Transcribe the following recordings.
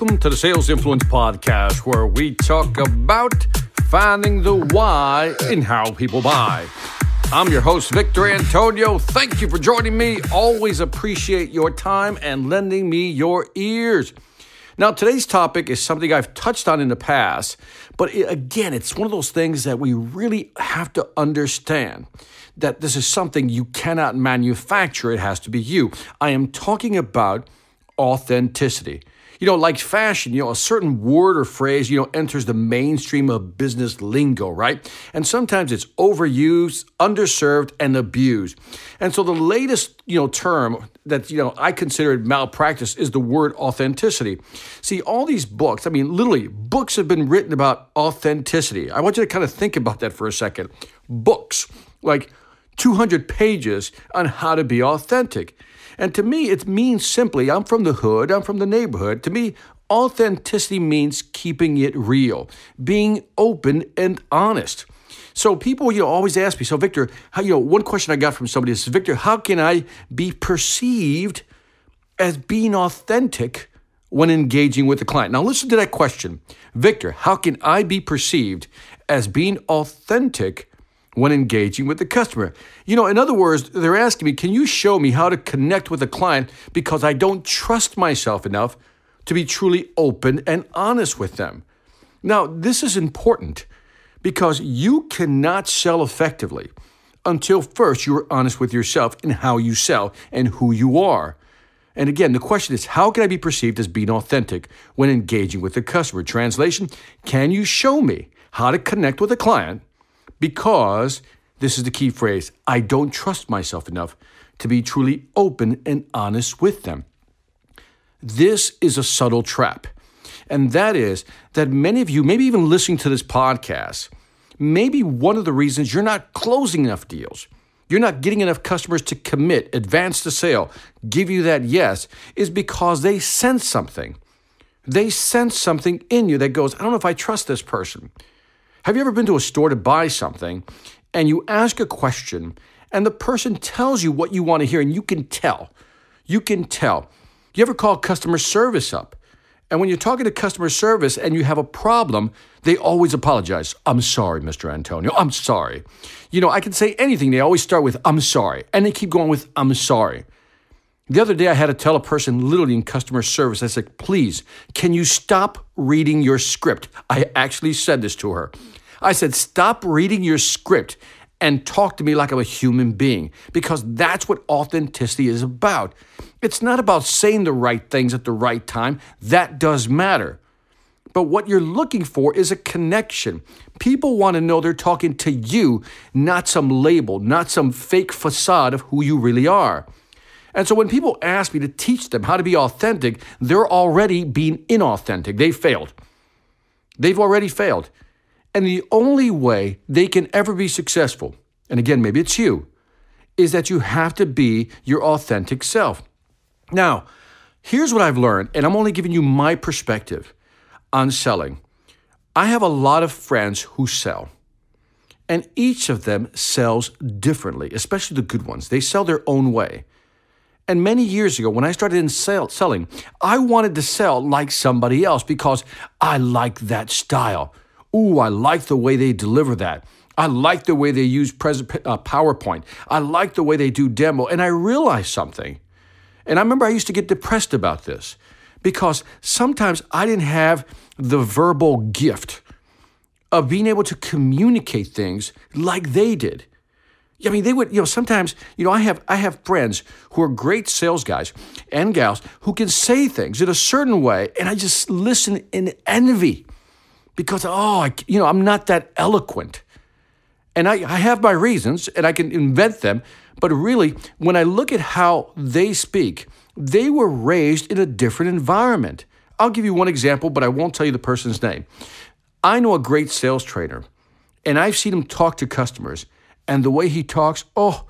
Welcome to the Sales Influence Podcast, where we talk about finding the why in how people buy. I'm your host, Victor Antonio. Thank you for joining me. Always appreciate your time and lending me your ears. Now, today's topic is something I've touched on in the past, but it, again, it's one of those things that we really have to understand that this is something you cannot manufacture, it has to be you. I am talking about authenticity. You know, like fashion, you know, a certain word or phrase, you know, enters the mainstream of business lingo, right? And sometimes it's overused, underserved, and abused. And so the latest, you know, term that, you know, I consider malpractice is the word authenticity. See, all these books, I mean, literally, books have been written about authenticity. I want you to kind of think about that for a second. Books, like 200 pages on how to be authentic. And to me, it means simply I'm from the hood, I'm from the neighborhood. To me, authenticity means keeping it real, being open and honest. So people, you know, always ask me, so Victor, how, you know, one question I got from somebody is, Victor, how can I be perceived as being authentic when engaging with the client? Now listen to that question. Victor, how can I be perceived as being authentic when engaging with the customer. You know, in other words, they're asking me, can you show me how to connect with a client because I don't trust myself enough to be truly open and honest with them? Now, this is important because you cannot sell effectively until first you're honest with yourself in how you sell and who you are. And again, the question is how can I be perceived as being authentic when engaging with the customer? Translation Can you show me how to connect with a client because this is the key phrase I don't trust myself enough to be truly open and honest with them. This is a subtle trap. And that is that many of you, maybe even listening to this podcast, maybe one of the reasons you're not closing enough deals, you're not getting enough customers to commit, advance the sale, give you that yes, is because they sense something. They sense something in you that goes, I don't know if I trust this person. Have you ever been to a store to buy something and you ask a question and the person tells you what you want to hear and you can tell? You can tell. You ever call customer service up? And when you're talking to customer service and you have a problem, they always apologize. I'm sorry, Mr. Antonio. I'm sorry. You know, I can say anything. They always start with, I'm sorry. And they keep going with, I'm sorry. The other day, I had to tell a person literally in customer service, I said, please, can you stop reading your script? I actually said this to her. I said, stop reading your script and talk to me like I'm a human being because that's what authenticity is about. It's not about saying the right things at the right time, that does matter. But what you're looking for is a connection. People want to know they're talking to you, not some label, not some fake facade of who you really are. And so when people ask me to teach them how to be authentic, they're already being inauthentic. They failed. They've already failed. And the only way they can ever be successful, and again, maybe it's you, is that you have to be your authentic self. Now, here's what I've learned, and I'm only giving you my perspective on selling. I have a lot of friends who sell, and each of them sells differently, especially the good ones. They sell their own way. And many years ago, when I started in sale, selling, I wanted to sell like somebody else because I like that style. Ooh, I like the way they deliver that. I like the way they use pres- uh, PowerPoint. I like the way they do demo. And I realized something. And I remember I used to get depressed about this because sometimes I didn't have the verbal gift of being able to communicate things like they did. I mean, they would, you know, sometimes, you know, I have I have friends who are great sales guys and gals who can say things in a certain way, and I just listen in envy because oh, I, you know, I'm not that eloquent. And I, I have my reasons and I can invent them, but really, when I look at how they speak, they were raised in a different environment. I'll give you one example, but I won't tell you the person's name. I know a great sales trainer, and I've seen him talk to customers, and the way he talks, oh,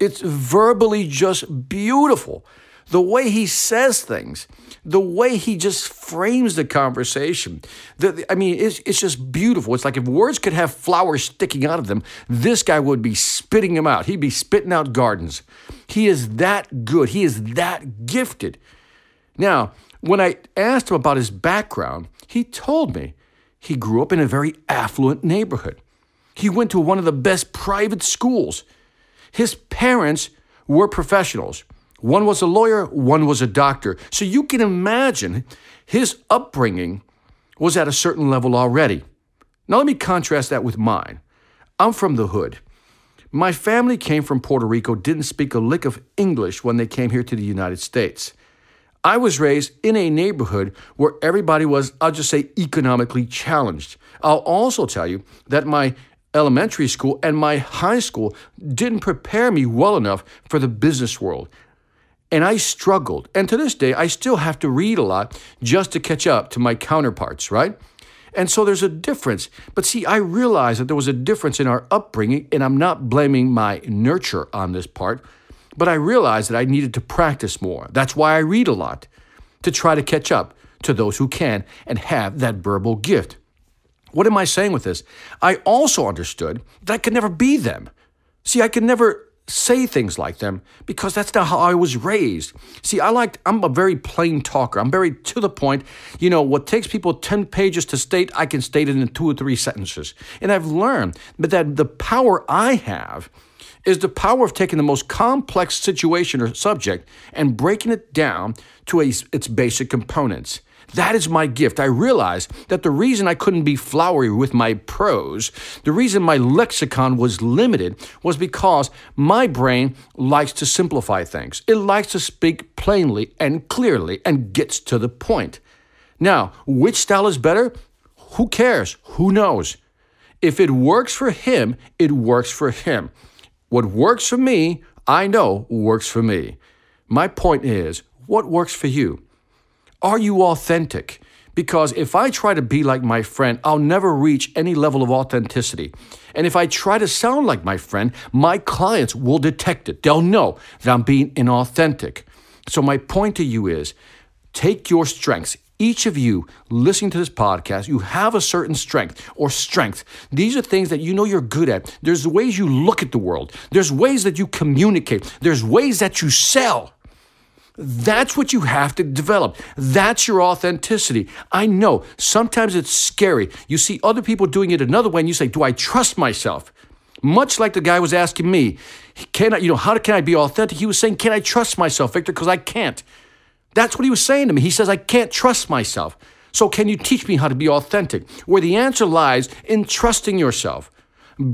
it's verbally just beautiful the way he says things, the way he just frames the conversation. The, I mean, it's, it's just beautiful. It's like if words could have flowers sticking out of them, this guy would be spitting them out. He'd be spitting out gardens. He is that good. He is that gifted. Now, When I asked him about his background, he told me he grew up in a very affluent neighborhood. He went to one of the best private schools. His parents were professionals. One was a lawyer, one was a doctor. So you can imagine his upbringing was at a certain level already. Now, let me contrast that with mine. I'm from the hood. My family came from Puerto Rico, didn't speak a lick of English when they came here to the United States. I was raised in a neighborhood where everybody was, I'll just say, economically challenged. I'll also tell you that my elementary school and my high school didn't prepare me well enough for the business world. And I struggled. And to this day, I still have to read a lot just to catch up to my counterparts, right? And so there's a difference. But see, I realized that there was a difference in our upbringing, and I'm not blaming my nurture on this part, but I realized that I needed to practice more. That's why I read a lot, to try to catch up to those who can and have that verbal gift. What am I saying with this? I also understood that I could never be them. See, I could never say things like them because that's not how I was raised. See, I like I'm a very plain talker. I'm very to the point. You know, what takes people 10 pages to state, I can state it in two or three sentences. And I've learned that the power I have is the power of taking the most complex situation or subject and breaking it down to a, its basic components. That is my gift. I realized that the reason I couldn't be flowery with my prose, the reason my lexicon was limited, was because my brain likes to simplify things. It likes to speak plainly and clearly and gets to the point. Now, which style is better? Who cares? Who knows? If it works for him, it works for him. What works for me, I know works for me. My point is, what works for you? Are you authentic? Because if I try to be like my friend, I'll never reach any level of authenticity. And if I try to sound like my friend, my clients will detect it. They'll know that I'm being inauthentic. So, my point to you is take your strengths. Each of you listening to this podcast, you have a certain strength or strength. These are things that you know you're good at. There's ways you look at the world, there's ways that you communicate, there's ways that you sell. That's what you have to develop. That's your authenticity. I know sometimes it's scary. You see other people doing it another way and you say, Do I trust myself? Much like the guy was asking me, can I, you know, how can I be authentic? He was saying, Can I trust myself, Victor? Because I can't. That's what he was saying to me. He says, I can't trust myself. So, can you teach me how to be authentic? Where the answer lies in trusting yourself.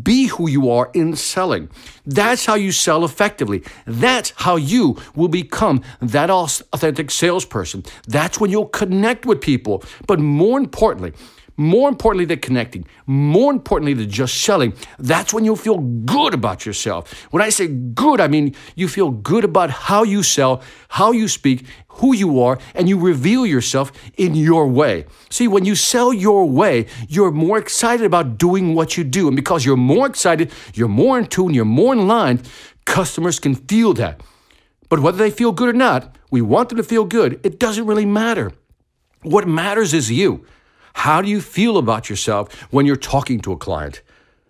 Be who you are in selling. That's how you sell effectively. That's how you will become that authentic salesperson. That's when you'll connect with people. But more importantly, more importantly than connecting, more importantly than just selling, that's when you'll feel good about yourself. When I say good, I mean you feel good about how you sell, how you speak, who you are, and you reveal yourself in your way. See, when you sell your way, you're more excited about doing what you do. And because you're more excited, you're more in tune, you're more in line, customers can feel that. But whether they feel good or not, we want them to feel good. It doesn't really matter. What matters is you. How do you feel about yourself when you're talking to a client?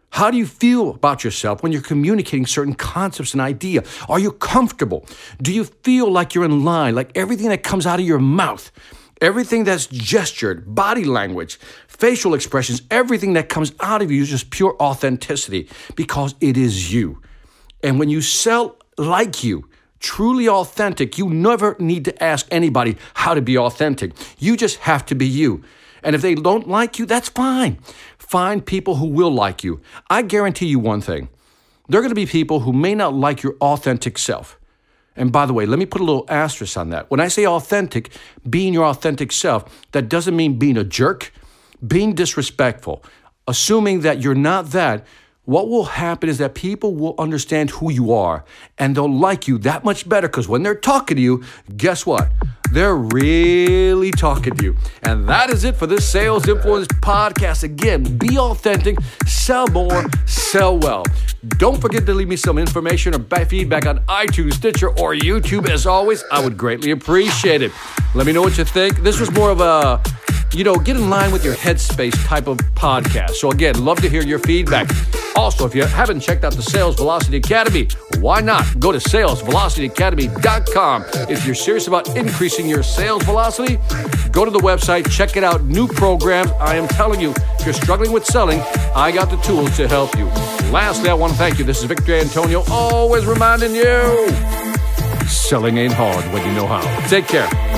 How do you feel about yourself when you're communicating certain concepts and idea? Are you comfortable? Do you feel like you're in line, like everything that comes out of your mouth, everything that's gestured, body language, facial expressions, everything that comes out of you is just pure authenticity because it is you. And when you sell like you, truly authentic, you never need to ask anybody how to be authentic. You just have to be you. And if they don't like you, that's fine. Find people who will like you. I guarantee you one thing there are going to be people who may not like your authentic self. And by the way, let me put a little asterisk on that. When I say authentic, being your authentic self, that doesn't mean being a jerk, being disrespectful, assuming that you're not that. What will happen is that people will understand who you are and they'll like you that much better because when they're talking to you, guess what? They're really talking to you. And that is it for this Sales Influence podcast. Again, be authentic, sell more, sell well. Don't forget to leave me some information or feedback on iTunes, Stitcher, or YouTube. As always, I would greatly appreciate it. Let me know what you think. This was more of a you know, get in line with your headspace type of podcast. So, again, love to hear your feedback. Also, if you haven't checked out the Sales Velocity Academy, why not go to salesvelocityacademy.com. If you're serious about increasing your sales velocity, go to the website, check it out. New programs. I am telling you, if you're struggling with selling, I got the tools to help you. Lastly, I want to thank you. This is Victor Antonio, always reminding you selling ain't hard when you know how. Take care.